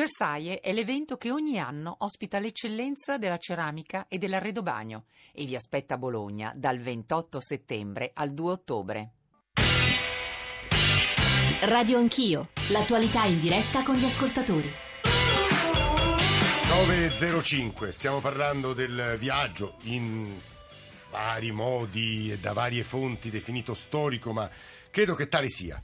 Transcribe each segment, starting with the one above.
Cersaie è l'evento che ogni anno ospita l'eccellenza della ceramica e dell'arredo bagno e vi aspetta a Bologna dal 28 settembre al 2 ottobre. Radio Anch'io, l'attualità in diretta con gli ascoltatori. 9.05, stiamo parlando del viaggio in vari modi e da varie fonti definito storico, ma credo che tale sia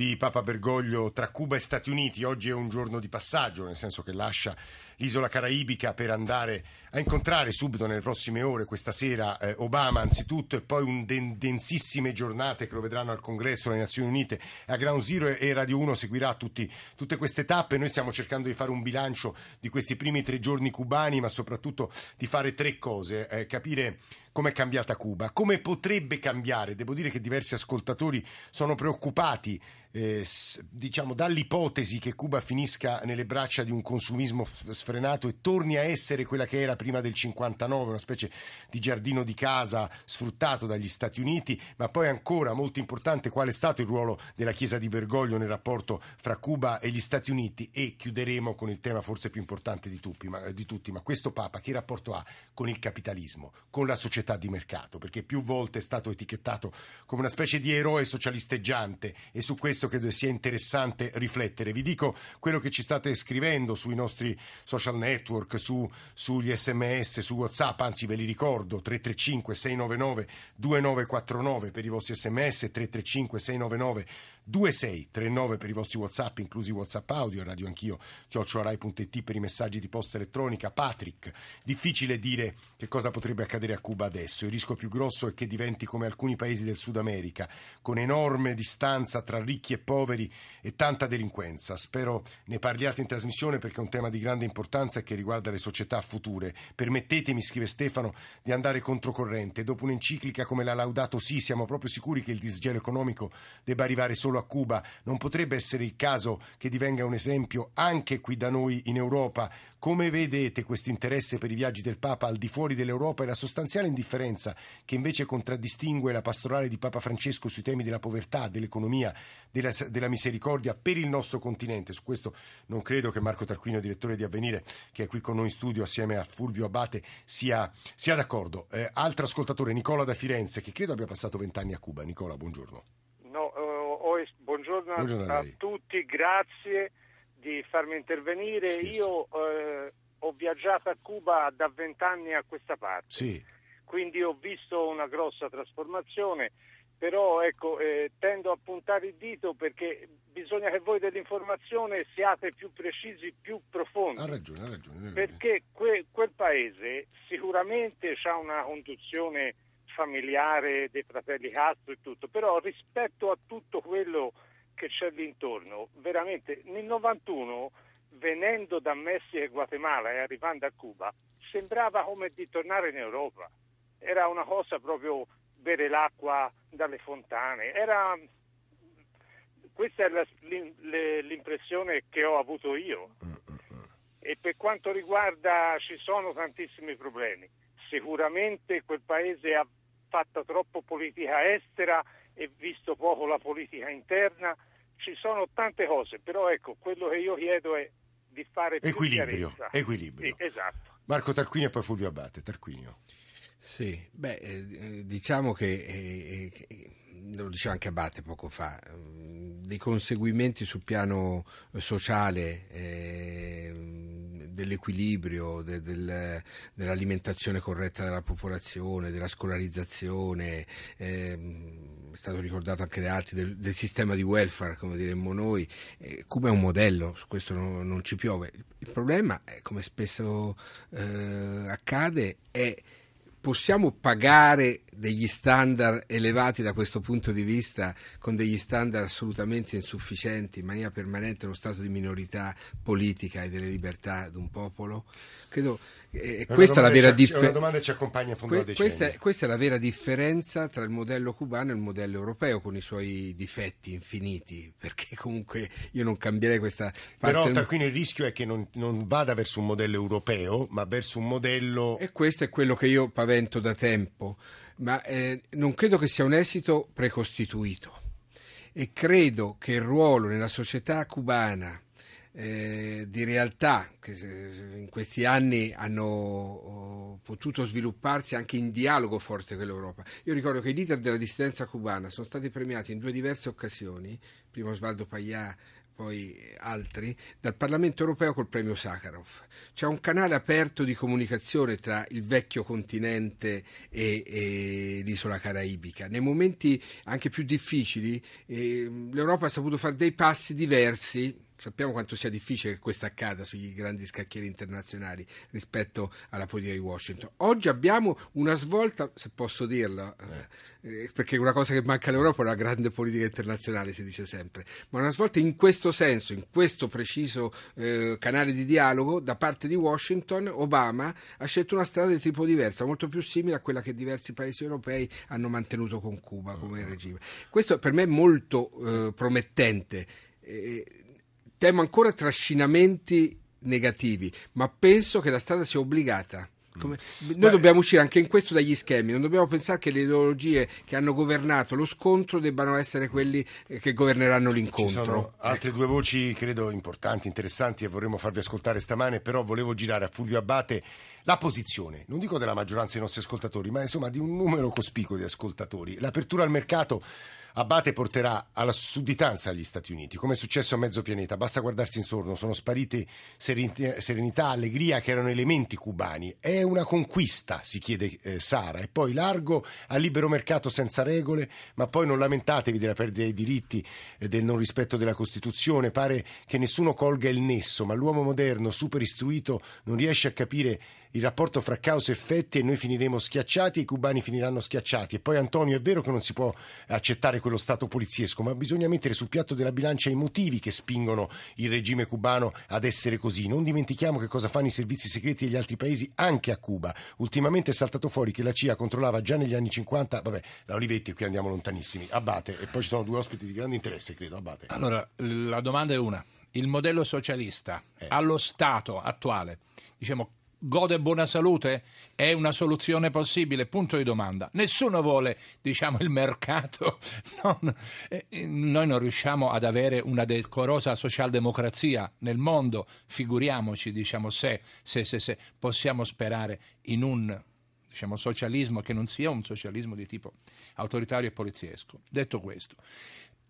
di Papa Bergoglio tra Cuba e Stati Uniti. Oggi è un giorno di passaggio, nel senso che lascia l'isola caraibica per andare a incontrare subito nelle prossime ore, questa sera, eh, Obama anzitutto e poi un den- densissime giornate che lo vedranno al Congresso, alle Nazioni Unite, a Ground Zero e Radio 1 seguirà tutti, tutte queste tappe. Noi stiamo cercando di fare un bilancio di questi primi tre giorni cubani, ma soprattutto di fare tre cose, eh, capire come è cambiata Cuba, come potrebbe cambiare. Devo dire che diversi ascoltatori sono preoccupati eh, diciamo dall'ipotesi che Cuba finisca nelle braccia di un consumismo sfrenato e torni a essere quella che era prima del 59, una specie di giardino di casa sfruttato dagli Stati Uniti, ma poi ancora molto importante qual è stato il ruolo della Chiesa di Bergoglio nel rapporto fra Cuba e gli Stati Uniti e chiuderemo con il tema forse più importante di tutti, ma, di tutti, ma questo Papa che rapporto ha con il capitalismo, con la società di mercato, perché più volte è stato etichettato come una specie di eroe socialisteggiante e su questo credo sia interessante riflettere. Vi dico quello che ci state scrivendo sui nostri social network, su, sugli sms, su WhatsApp, anzi ve li ricordo 335 699 2949 per i vostri sms, 335 699 2639 per i vostri WhatsApp, inclusi WhatsApp audio, radio anch'io, chiocciorai.it per i messaggi di posta elettronica. Patrick, difficile dire che cosa potrebbe accadere a Cuba adesso. Il rischio più grosso è che diventi come alcuni paesi del Sud America, con enorme distanza tra ricchi e poveri e tanta delinquenza. Spero ne parliate in trasmissione perché è un tema di grande importanza e che riguarda le società future. Permettetemi, scrive Stefano, di andare controcorrente. Dopo un'enciclica come la Laudato Si, siamo proprio sicuri che il disgelo economico debba arrivare solo a Cuba, non potrebbe essere il caso che divenga un esempio anche qui da noi in Europa? Come vedete questo interesse per i viaggi del Papa al di fuori dell'Europa e la sostanziale indifferenza che invece contraddistingue la pastorale di Papa Francesco sui temi della povertà, dell'economia, della, della misericordia per il nostro continente? Su questo non credo che Marco Tarquino, direttore di Avvenire, che è qui con noi in studio assieme a Fulvio Abate, sia, sia d'accordo. Eh, altro ascoltatore, Nicola da Firenze, che credo abbia passato vent'anni a Cuba. Nicola, buongiorno. No, buongiorno, buongiorno a, a tutti, grazie di farmi intervenire. Scherzo. Io eh, ho viaggiato a Cuba da vent'anni a questa parte, sì. quindi ho visto una grossa trasformazione, però ecco, eh, tendo a puntare il dito perché bisogna che voi dell'informazione siate più precisi, più profondi. Ha ragione, ha ragione. Perché que, quel paese sicuramente ha una conduzione familiare dei fratelli Castro e tutto, però rispetto a tutto quello che c'è lì intorno, veramente nel 91 venendo da Messico e Guatemala e arrivando a Cuba, sembrava come di tornare in Europa. Era una cosa proprio bere l'acqua dalle fontane. Era... Questa è la, l'impressione che ho avuto io. E per quanto riguarda, ci sono tantissimi problemi. Sicuramente quel paese ha fatto troppo politica estera e visto poco la politica interna. Ci sono tante cose, però ecco, quello che io chiedo è di fare più equilibrio, chiarezza. equilibrio. Sì, esatto. Marco Tarquini e poi Fulvio Abate. Tarquinio. Sì, beh, eh, diciamo che, eh, eh, lo diceva anche Abate poco fa, mm, dei conseguimenti sul piano sociale eh, dell'equilibrio, de, del, dell'alimentazione corretta della popolazione, della scolarizzazione, eh, è stato ricordato anche da altri, del, del, sistema di welfare, come diremmo noi. Eh, Cuba è un modello, su questo non, non ci piove. Il problema, come spesso eh, accade, è possiamo pagare degli standard elevati da questo punto di vista con degli standard assolutamente insufficienti in maniera permanente uno stato di minorità politica e delle libertà di un popolo? Credo eh, questa, è la vera dif- que- questa, questa, è la vera differenza tra il modello cubano e il modello europeo con i suoi difetti infiniti perché comunque io non cambierei questa parte però Tarquino il rischio è che non, non, vada verso un modello europeo ma verso un modello e questo è quello che io pavento da tempo. Ma eh, non credo che sia un esito precostituito. E credo che il ruolo nella società cubana eh, di realtà che in questi anni hanno oh, potuto svilupparsi anche in dialogo forte con l'Europa. Io ricordo che i leader della dissidenza cubana sono stati premiati in due diverse occasioni, prima Osvaldo Paglia poi altri, dal Parlamento europeo col premio Sakharov. C'è un canale aperto di comunicazione tra il vecchio continente e, e l'isola caraibica. Nei momenti anche più difficili eh, l'Europa ha saputo fare dei passi diversi sappiamo quanto sia difficile che questo accada sui grandi scacchieri internazionali rispetto alla politica di Washington. Oggi abbiamo una svolta, se posso dirlo, eh. eh, perché una cosa che manca all'Europa è una grande politica internazionale, si dice sempre, ma una svolta in questo senso, in questo preciso eh, canale di dialogo, da parte di Washington, Obama ha scelto una strada di tipo diversa, molto più simile a quella che diversi paesi europei hanno mantenuto con Cuba come regime. Questo per me è molto eh, promettente. Eh, temo ancora trascinamenti negativi, ma penso che la strada sia obbligata. Come, noi Beh, dobbiamo uscire anche in questo dagli schemi, non dobbiamo pensare che le ideologie che hanno governato lo scontro debbano essere quelli eh, che governeranno l'incontro. Ci sono altre ecco. due voci, credo, importanti, interessanti e vorremmo farvi ascoltare stamane, però volevo girare a Fulvio Abate la posizione, non dico della maggioranza dei nostri ascoltatori, ma insomma di un numero cospicuo di ascoltatori. L'apertura al mercato Abate porterà alla sudditanza agli Stati Uniti, come è successo a mezzo pianeta. Basta guardarsi intorno, sono sparite serenità, allegria che erano elementi cubani. È una conquista, si chiede eh, Sara, e poi largo al libero mercato senza regole, ma poi non lamentatevi della perdita dei diritti, eh, del non rispetto della Costituzione. Pare che nessuno colga il nesso, ma l'uomo moderno, super istruito, non riesce a capire il rapporto fra causa e effetti e noi finiremo schiacciati e i cubani finiranno schiacciati. E poi Antonio, è vero che non si può accettare quello stato poliziesco, ma bisogna mettere sul piatto della bilancia i motivi che spingono il regime cubano ad essere così. Non dimentichiamo che cosa fanno i servizi segreti degli altri paesi anche a Cuba. Ultimamente è saltato fuori che la CIA controllava già negli anni 50, vabbè, la Olivetti qui andiamo lontanissimi, Abate, e poi ci sono due ospiti di grande interesse, credo, Abate. Allora, la domanda è una. Il modello socialista eh. allo Stato attuale, diciamo, gode buona salute? È una soluzione possibile? Punto di domanda. Nessuno vuole, diciamo, il mercato. Non, eh, noi non riusciamo ad avere una decorosa socialdemocrazia nel mondo. Figuriamoci, diciamo, se, se, se, se possiamo sperare in un diciamo, socialismo che non sia un socialismo di tipo autoritario e poliziesco. Detto questo,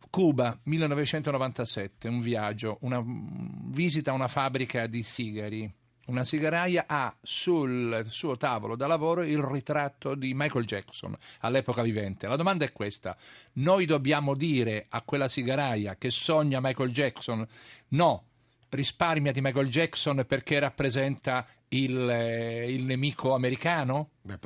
Cuba, 1997, un viaggio, una visita a una fabbrica di sigari una sigaraia ha sul suo tavolo da lavoro il ritratto di Michael Jackson all'epoca vivente. La domanda è questa: noi dobbiamo dire a quella sigaraia che sogna Michael Jackson no, risparmiati Michael Jackson perché rappresenta il, eh, il nemico americano? Beh,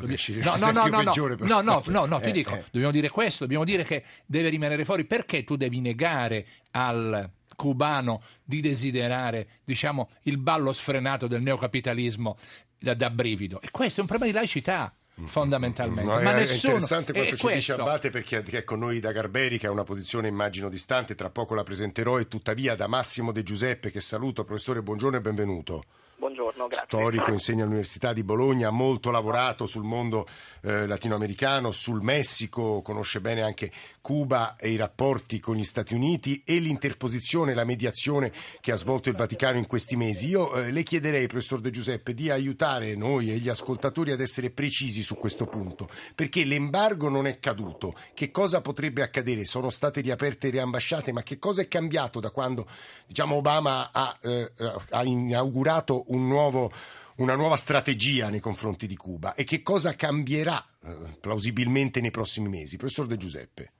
no, no, no, no, peggiore, no, no, no, no, ti eh, dico, eh. dobbiamo dire questo, dobbiamo dire che deve rimanere fuori perché tu devi negare al cubano di desiderare diciamo, il ballo sfrenato del neocapitalismo da, da brivido. E questo è un problema di laicità fondamentalmente. No, Ma è, nessuno, è interessante quanto ci dice Abate perché è con noi da Garberi che è una posizione immagino distante, tra poco la presenterò e tuttavia da Massimo De Giuseppe che saluto, professore buongiorno e benvenuto. Buongiorno, grazie. Storico, insegna all'Università di Bologna, ha molto lavorato sul mondo eh, latinoamericano, sul Messico, conosce bene anche Cuba e i rapporti con gli Stati Uniti e l'interposizione, la mediazione che ha svolto il Vaticano in questi mesi. Io eh, le chiederei, professor De Giuseppe, di aiutare noi e gli ascoltatori ad essere precisi su questo punto, perché l'embargo non è caduto. Che cosa potrebbe accadere? Sono state riaperte le ambasciate, ma che cosa è cambiato da quando diciamo, Obama ha, eh, ha inaugurato nuovo, una nuova strategia nei confronti di Cuba e che cosa cambierà eh, plausibilmente nei prossimi mesi. Professor De Giuseppe.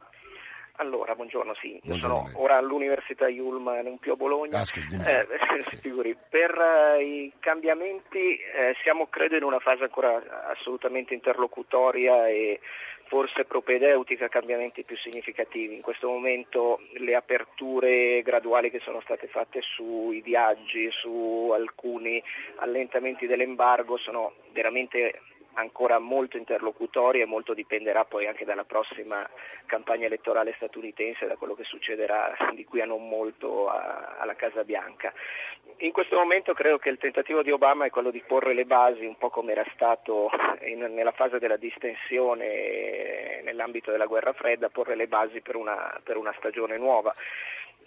Allora, buongiorno, sì, buongiorno sono ora all'Università Iulma in un più a Bologna. Ah, scusi, eh, sì. Per uh, i cambiamenti eh, siamo credo in una fase ancora assolutamente interlocutoria e forse propedeutica a cambiamenti più significativi. In questo momento le aperture graduali che sono state fatte sui viaggi, su alcuni allentamenti dell'embargo sono veramente ancora molto interlocutori e molto dipenderà poi anche dalla prossima campagna elettorale statunitense, da quello che succederà di qui a non molto a, alla Casa Bianca. In questo momento credo che il tentativo di Obama è quello di porre le basi, un po' come era stato in, nella fase della distensione nell'ambito della guerra fredda, porre le basi per una, per una stagione nuova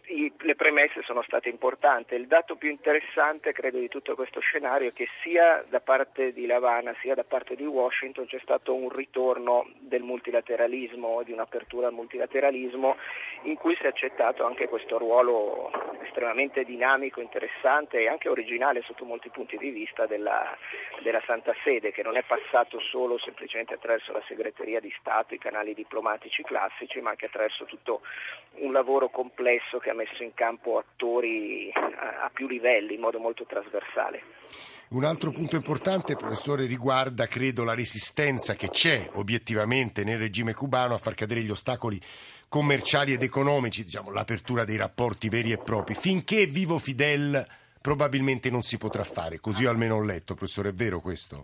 i, le premesse sono state importanti. Il dato più interessante, credo, di tutto questo scenario è che sia da parte di Lavana sia da parte di Washington c'è stato un ritorno del multilateralismo, di un'apertura al multilateralismo, in cui si è accettato anche questo ruolo estremamente dinamico, interessante e anche originale sotto molti punti di vista della, della Santa Sede, che non è passato solo semplicemente attraverso la segreteria di Stato, i canali diplomatici classici, ma anche attraverso tutto un lavoro complesso che ha messo in campo attori a, a più livelli in modo molto trasversale. Un altro punto importante, professore, riguarda, credo, la resistenza che c'è obiettivamente nel regime cubano a far cadere gli ostacoli commerciali ed economici, diciamo, l'apertura dei rapporti veri e propri. Finché vivo Fidel probabilmente non si potrà fare, così almeno ho letto, professore, è vero questo?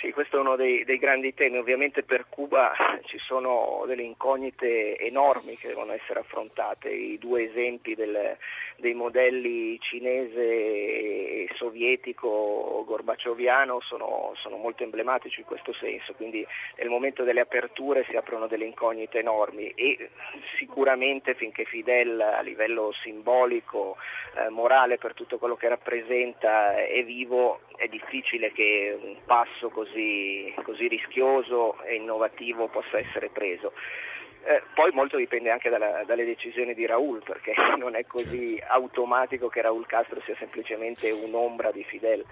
Sì, questo è uno dei, dei, grandi temi. Ovviamente per Cuba ci sono delle incognite enormi che devono essere affrontate. I due esempi del, dei modelli cinese e sovietico gorbacioviano sono, sono, molto emblematici in questo senso. Quindi nel momento delle aperture si aprono delle incognite enormi e sicuramente finché Fidel a livello simbolico, eh, morale per tutto quello che rappresenta è vivo, è difficile che un passo così, così rischioso e innovativo possa essere preso. Eh, poi molto dipende anche dalla, dalle decisioni di Raul, perché non è così automatico che Raul Castro sia semplicemente un'ombra di Fidel.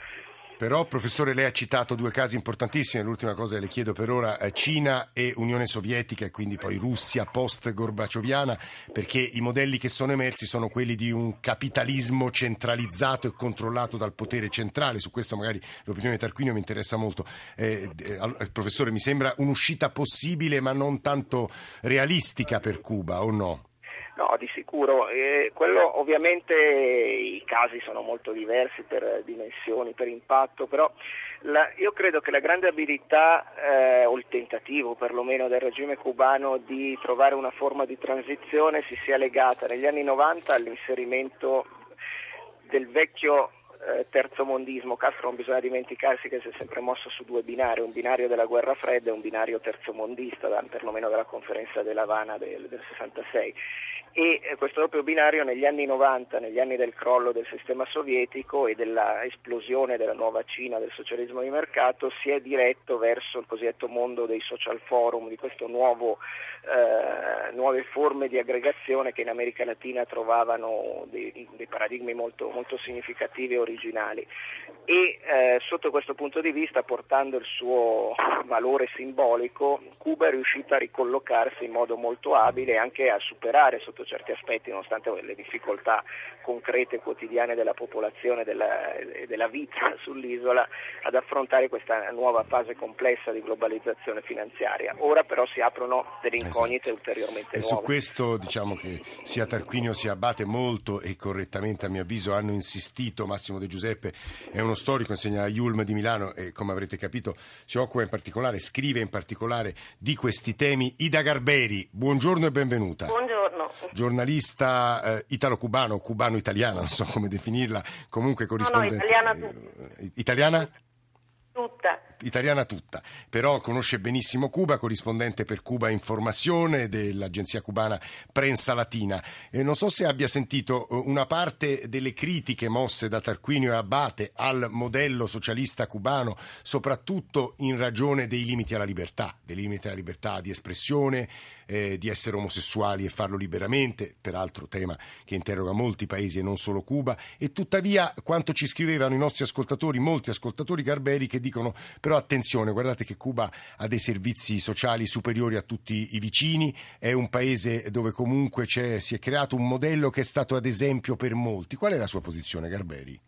Però, professore, lei ha citato due casi importantissimi, l'ultima cosa che le chiedo per ora, eh, Cina e Unione Sovietica e quindi poi Russia post-Gorbacioviana, perché i modelli che sono emersi sono quelli di un capitalismo centralizzato e controllato dal potere centrale, su questo magari l'opinione di Tarquinio mi interessa molto. Eh, eh, professore, mi sembra un'uscita possibile ma non tanto realistica per Cuba, o no? No, di sicuro. Eh, quello ovviamente i casi sono molto diversi per dimensioni, per impatto, però la, io credo che la grande abilità eh, o il tentativo perlomeno del regime cubano di trovare una forma di transizione si sia legata negli anni 90 all'inserimento del vecchio eh, terzomondismo. Castro non bisogna dimenticarsi che si è sempre mosso su due binari, un binario della guerra fredda e un binario terzomondista, perlomeno dalla conferenza dell'Havana del, del 66 e eh, questo doppio binario negli anni 90, negli anni del crollo del sistema sovietico e dell'esplosione della nuova Cina, del socialismo di mercato, si è diretto verso il cosiddetto mondo dei social forum, di queste eh, nuove forme di aggregazione che in America Latina trovavano dei, dei paradigmi molto, molto, significativi e originali. E eh, sotto questo punto di vista, portando il suo valore simbolico, Cuba è riuscita a ricollocarsi in modo molto abile e anche a superare sotto certi aspetti, nonostante le difficoltà concrete e quotidiane della popolazione e della, della, vita sull'isola, ad affrontare questa nuova fase complessa di globalizzazione finanziaria. Ora però si aprono delle incognite esatto. ulteriormente e nuove. su questo diciamo che sia Tarquinio sia Abate molto e correttamente a mio avviso hanno insistito, Massimo De Giuseppe è uno storico, insegna a Yulm di Milano e come avrete capito si occupa in particolare, scrive in particolare di questi temi. Ida Garberi, buongiorno e benvenuta. Buongiorno giornalista eh, italo-cubano, cubano-italiana, non so come definirla, comunque corrispondente. No, no, italiana. Eh, italiana? Tutta italiana tutta, però conosce benissimo Cuba, corrispondente per Cuba Informazione dell'agenzia cubana Prensa Latina. E non so se abbia sentito eh, una parte delle critiche mosse da Tarquinio e Abate al modello socialista cubano, soprattutto in ragione dei limiti alla libertà, dei limiti alla libertà di espressione, eh, di essere omosessuali e farlo liberamente, peraltro tema che interroga molti paesi e non solo Cuba, e tuttavia quanto ci scrivevano i nostri ascoltatori, molti ascoltatori garberi che dicono però attenzione, guardate che Cuba ha dei servizi sociali superiori a tutti i vicini, è un paese dove comunque si è creato un modello che è stato ad esempio per molti. Qual è la sua posizione, Garberi?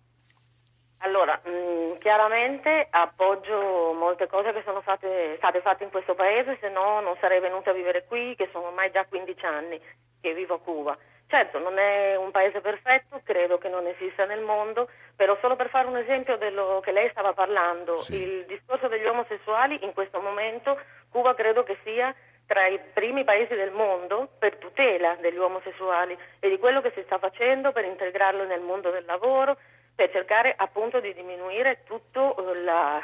Allora, mh, mm, chiaramente appoggio molte cose che sono state, state fatte in questo paese, se no non sarei venuta a vivere qui, che sono ormai già 15 anni che vivo a Cuba. Certo, non è un paese perfetto, credo che non esista nel mondo, però solo per fare un esempio dello che lei stava parlando, sì. il discorso degli omosessuali in questo momento Cuba credo che sia tra i primi paesi del mondo per tutela degli omosessuali e di quello che si sta facendo per integrarlo nel mondo del lavoro, per cercare appunto di diminuire tutto eh, la,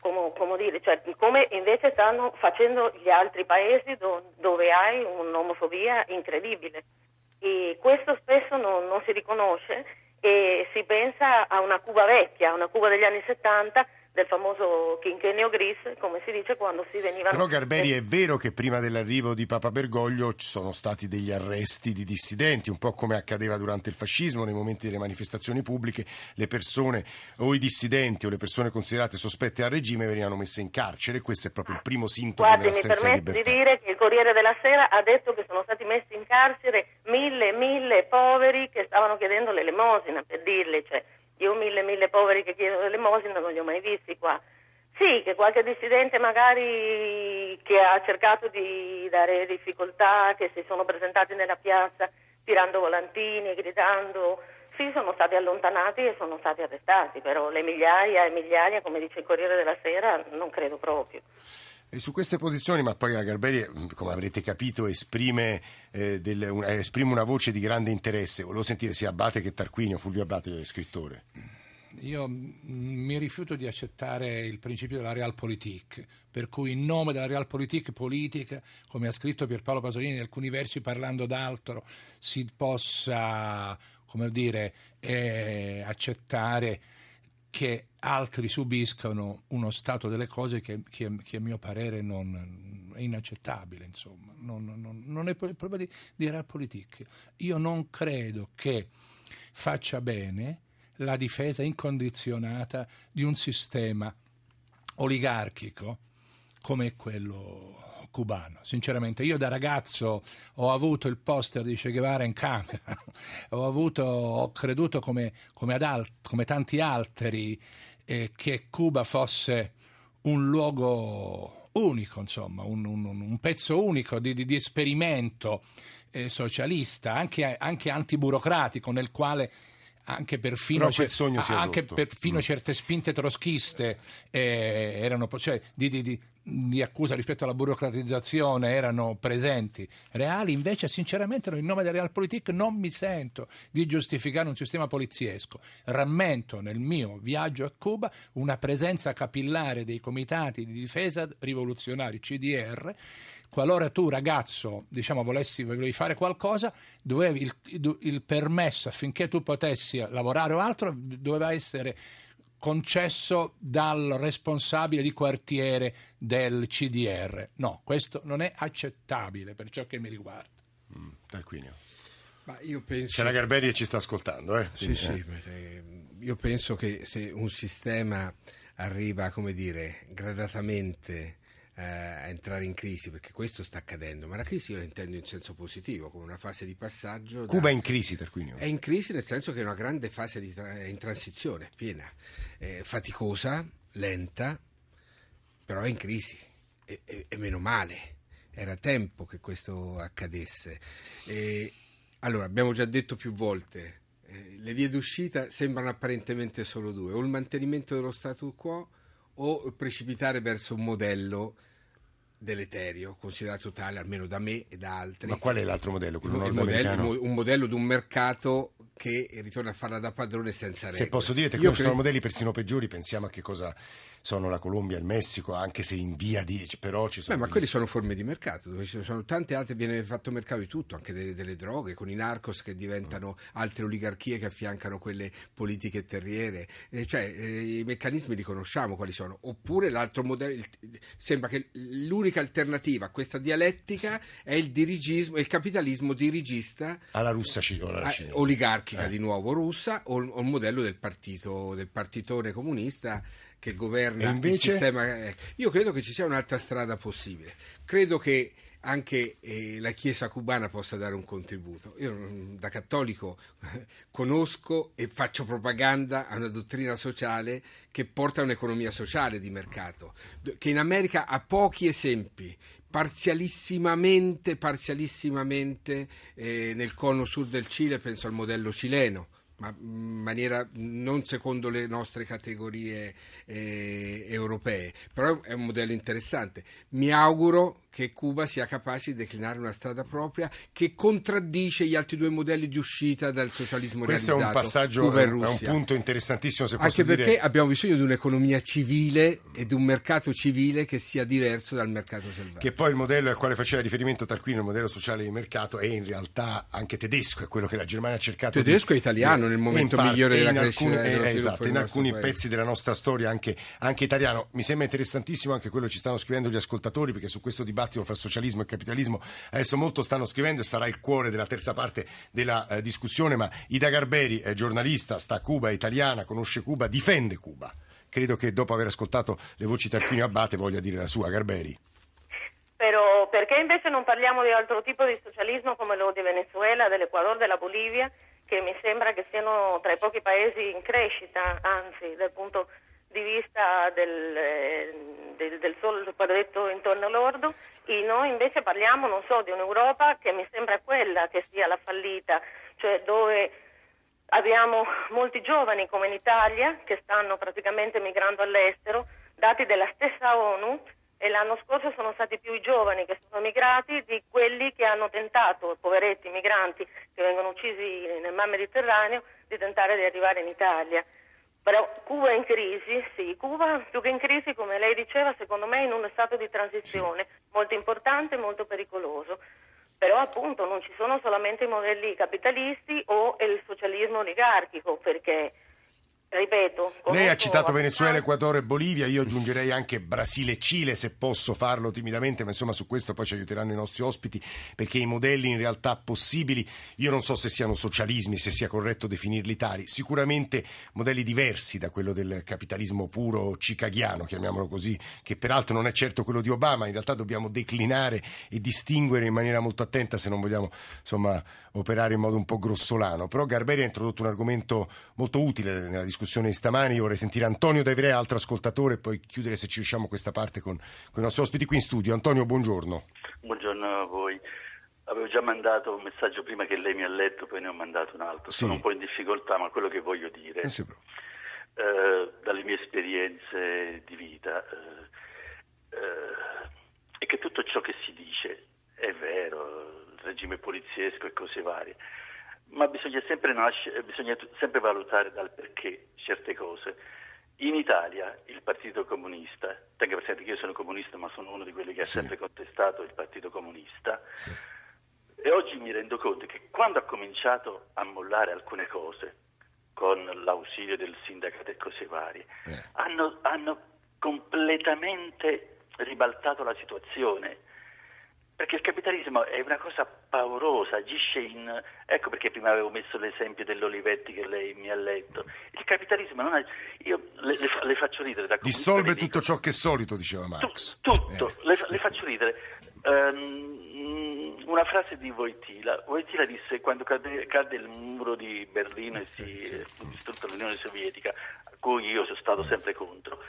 come, come, dire, cioè, come invece stanno facendo gli altri paesi do, dove hai un'omofobia incredibile. e questo spesso non, non si riconosce e si pensa a una Cuba vecchia, una Cuba degli anni 70 del famoso quinquennio gris, come si dice quando si venivano... Però Garberi è vero che prima dell'arrivo di Papa Bergoglio ci sono stati degli arresti di dissidenti, un po' come accadeva durante il fascismo, nei momenti delle manifestazioni pubbliche, le persone o i dissidenti o le persone considerate sospette al regime venivano messe in carcere, questo è proprio il primo sintomo Guardi, dell'assenza di libertà. di dire che il Corriere della Sera ha detto che sono stati messi in carcere mille, mille poveri che stavano chiedendo l'elemosina, per dirli, cioè io mille, mille poveri che chiedono l'elemosina non li ho mai visti qua. Sì, che qualche dissidente magari che ha cercato di dare difficoltà, che si sono presentati nella piazza tirando volantini, gridando, sì, sono stati allontanati e sono stati arrestati, però le migliaia e migliaia, come dice il Corriere della Sera, non credo proprio. E su queste posizioni, ma poi la Garberi, come avrete capito, esprime, eh, del- un- eh, esprime una voce di grande interesse. Volevo sentire sia Abate che Tarquinio, Fulvio Abate, scrittore. Io mm, mi rifiuto di accettare il principio della realpolitik, per cui in nome della realpolitik politica, come ha scritto Pierpaolo Pasolini in alcuni versi parlando d'altro, si possa, come dire, eh, accettare che altri subiscano uno stato delle cose che, che- che a mio parere non, è inaccettabile, insomma, non, non- non è problema di, di realpolitik. Io non credo che faccia bene la difesa incondizionata di un sistema oligarchico come quello cubano. Sinceramente, io da ragazzo ho avuto il poster di Che Guevara in camera, ho, avuto, ho creduto come, come ad al- come tanti altri eh, che Cuba fosse un luogo unico, insomma, un, un- un pezzo unico di, di- di esperimento eh, socialista, anche, anche antiburocratico, nel quale anche perfino, è anche perfino Mm. certe spinte troschiste eh, erano, cioè, di, di- di- di accusa rispetto alla burocratizzazione erano presenti, reali invece sinceramente in nome della Realpolitik non mi sento di giustificare un sistema poliziesco, rammento nel mio viaggio a Cuba una presenza capillare dei comitati di difesa rivoluzionari CDR qualora tu ragazzo diciamo volessi fare qualcosa dovevi il, il permesso affinché tu potessi lavorare o altro doveva essere concesso dal responsabile di quartiere del CDR. No, questo non è accettabile per ciò che mi riguarda. Tarquinio. Ma io penso... C'è la Garberi e ci sta ascoltando, eh? Sì, Quindi, sì, eh. perché io penso che se un sistema arriva, come dire, gradatamente eh, a entrare in crisi, perché questo sta accadendo, ma la crisi io la intendo in senso positivo, come una fase di passaggio. da- Cuba è in crisi, Tarquinio. è in crisi nel senso che è una grande fase tra- in transizione, piena, eh, faticosa, lenta, però è in crisi e, e- e meno male. Era tempo che questo accadesse. E, allora, abbiamo già detto più volte, eh, le vie d'uscita sembrano apparentemente solo due, o il mantenimento dello status quo o precipitare verso un modello deleterio, considerato tale almeno da me e da altri. Ma qual è l'altro modello? Modello- un modello di un mercato che ritorna a farla da padrone senza regole. Se posso dire, Tarquinio, ci sono modelli persino peggiori, pensiamo a che cosa sono la Colombia e il Messico, anche se in via di... però ci sono... Beh, ma quelli sono forme di mercato, dove ci sono tante altre, viene fatto mercato di tutto, anche delle, delle droghe, con i narcos che diventano altre oligarchie che affiancano quelle politiche terriere. Eh, cioè, eh, i meccanismi li conosciamo quali sono. Oppure l'altro modello, sembra che l'unica alternativa a questa dialettica è il dirigismo, il capitalismo dirigista Alla russa alla Ah, cinese. oligarchica Eh. di nuovo russa o, o il modello del partito del partitone comunista che governa invece? il sistema eh, io credo che ci sia un'altra strada possibile credo che anche eh, la Chiesa cubana possa dare un contributo. Io mm, da cattolico conosco e faccio propaganda a una dottrina sociale che porta a un'economia sociale di mercato, che in America ha pochi esempi, parzialissimamente, parzialissimamente eh, nel cono sud del Cile, penso al modello cileno, ma in maniera non secondo le nostre categorie eh, europee, però è un modello interessante. Mi auguro che Cuba sia capace di declinare una strada propria che contraddice gli altri due modelli di uscita dal socialismo Questo realizzato. è un passaggio, Cuba e è un Russia. punto interessantissimo se Anche posso perché dire. abbiamo bisogno di un'economia civile e di un mercato civile che sia diverso dal mercato selvaggio. Che poi il modello al quale faceva riferimento Tarquino, il modello sociale di mercato, è in realtà anche tedesco, è quello che la Germania ha cercato Tedesco di... e italiano nel momento parte, migliore della in crescita alcuni, dello eh, esatto, in alcuni paese. pezzi della nostra storia anche, anche italiano. Mi sembra interessantissimo anche quello che ci stanno scrivendo gli ascoltatori, perché su questo dibattito fra socialismo e capitalismo adesso molto stanno scrivendo e sarà il cuore della terza parte della eh, discussione, ma Ida Garberi è giornalista, sta a Cuba, è italiana, conosce Cuba, difende Cuba. Credo che dopo aver ascoltato le voci Tarquinio e Abate voglia dire la sua, Garberi. Però perché invece non parliamo di altro tipo di socialismo come lo di Venezuela, dell'Ecuador, della Bolivia, che mi sembra che siano tra i pochi paesi in crescita, anzi dal punto di vista del, eh, del, del solo prodotto interno lordo, e noi invece parliamo, non so, di un'Europa che mi sembra quella che sia la fallita, cioè dove abbiamo molti giovani come in Italia che stanno praticamente migrando all'estero, dati della stessa ONU, e l'anno scorso sono stati più i giovani che sono migrati di quelli che hanno tentato, poveretti migranti che vengono uccisi nel mar Mediterraneo, di tentare di arrivare in Italia. Però Cuba è in crisi, sì, Cuba più che in crisi, come lei diceva, secondo me è in uno stato di transizione molto importante e molto pericoloso. Però appunto non ci sono solamente i modelli capitalisti o il socialismo oligarchico, perché ripeto, Lei ha citato Venezuela, abbastanza- Ecuador e Bolivia, io aggiungerei anche Brasile e Cile se posso farlo timidamente, ma insomma su questo poi ci aiuteranno i nostri ospiti perché i modelli in realtà possibili, io non so se siano socialismi, se sia corretto definirli tali, sicuramente modelli diversi da quello del capitalismo puro cicaghiano, chiamiamolo così, che peraltro non è certo quello di Obama, in realtà dobbiamo declinare e distinguere in maniera molto attenta se non vogliamo insomma operare in modo un po' grossolano, però Garberi ha introdotto un argomento molto utile nella discussione di stamani, io vorrei sentire Antonio Ivrea, altro ascoltatore, e poi chiudere se ci riusciamo questa parte con, con i nostri ospiti qui in studio. Antonio, buongiorno. Buongiorno a voi. Avevo già mandato un messaggio prima che lei mi ha letto, poi ne ho mandato un altro. Sì. Sono un po' in difficoltà, ma quello che voglio dire, preoccupi. eh, dalle mie esperienze di vita, eh, eh, è che tutto ciò che si dice è vero, il regime poliziesco e cose varie, ma bisogna sempre, nasce- bisogna t- sempre valutare dal perché certe cose. In Italia il Partito Comunista, tenga presente che io sono comunista ma sono uno di quelli che ha Sì. sempre contestato il Partito Comunista, e oggi mi rendo conto che quando ha cominciato a mollare alcune cose, con l'ausilio del sindacato e cose varie, Eh. hanno, hanno completamente ribaltato la situazione. Perché il capitalismo è una cosa paurosa, agisce in... Ecco perché prima avevo messo l'esempio dell'Olivetti che lei mi ha letto. Il capitalismo non ha... Io le, le le faccio ridere da Dissolve le dico- tutto ciò che è solito, diceva Tu- Marx. tutto, Eh. le, le faccio ridere. Ehm, una frase di Wojtyla. Wojtyla disse quando cadde, cadde il muro di Berlino e si eh, fu distrutta l'Unione Sovietica, a cui io sono stato sempre contro,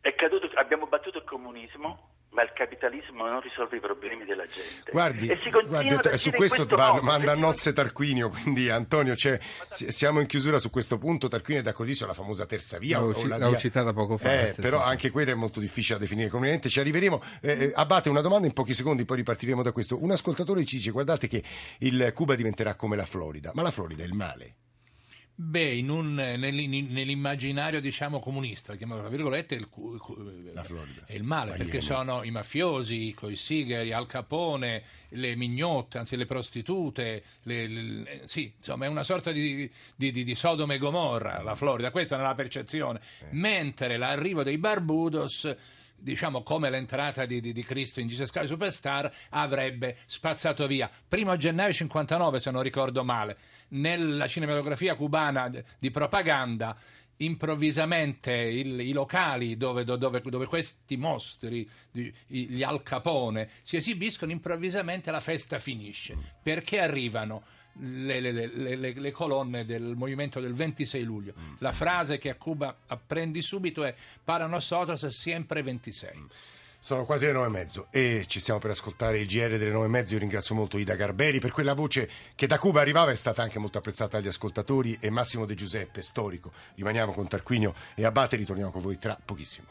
è caduto, abbiamo battuto il comunismo, ma il capitalismo non risolve i problemi della gente. Guardi, e guardi, eh, su questo questo va- modo. manda a si- nozze Tarquinio, quindi Antonio, cioè, si- siamo in chiusura su questo punto, Tarquinio è d'accordissimo la famosa terza via. L'avevo o ci- la via- citata poco fa, Eh, stessa però cosa. anche quella è molto difficile da definire conveniente, ci arriveremo. Eh, eh, Abate, una domanda in pochi secondi, poi ripartiremo da questo. Un ascoltatore ci dice, guardate che il Cuba diventerà come la Florida, ma la Florida è il male. Beh, in un- nell'immaginario diciamo comunista, chiamiamolo tra virgolette, il, Florida. è il male, perché sono i mafiosi, i sigari, Al Capone, le mignotte, anzi le prostitute, le- le- sì, insomma è una sorta di, di, di- di Sodome e Gomorra la Florida, questa è la percezione. Mentre l'arrivo dei Barbudos diciamo come l'entrata di, di- di Cristo in Jesus Christ Superstar avrebbe spazzato via. Primo gennaio 59 se non ricordo male, nella cinematografia cubana di propaganda improvvisamente il- i locali dove, do- dove- dove questi mostri, gli Al Capone, si esibiscono, improvvisamente la festa finisce. Perché arrivano le, le- le- le- le colonne del movimento del 26 luglio? La frase che a Cuba apprendi subito è para nosotros è sempre 26. Sono quasi le nove e mezzo e ci stiamo per ascoltare il GR delle nove e mezzo. Io ringrazio molto Ida Garberi per quella voce che da Cuba arrivava, è stata anche molto apprezzata dagli ascoltatori e Massimo De Giuseppe, storico. Rimaniamo con Tarquinio e Abate, ritorniamo con voi tra pochissimo.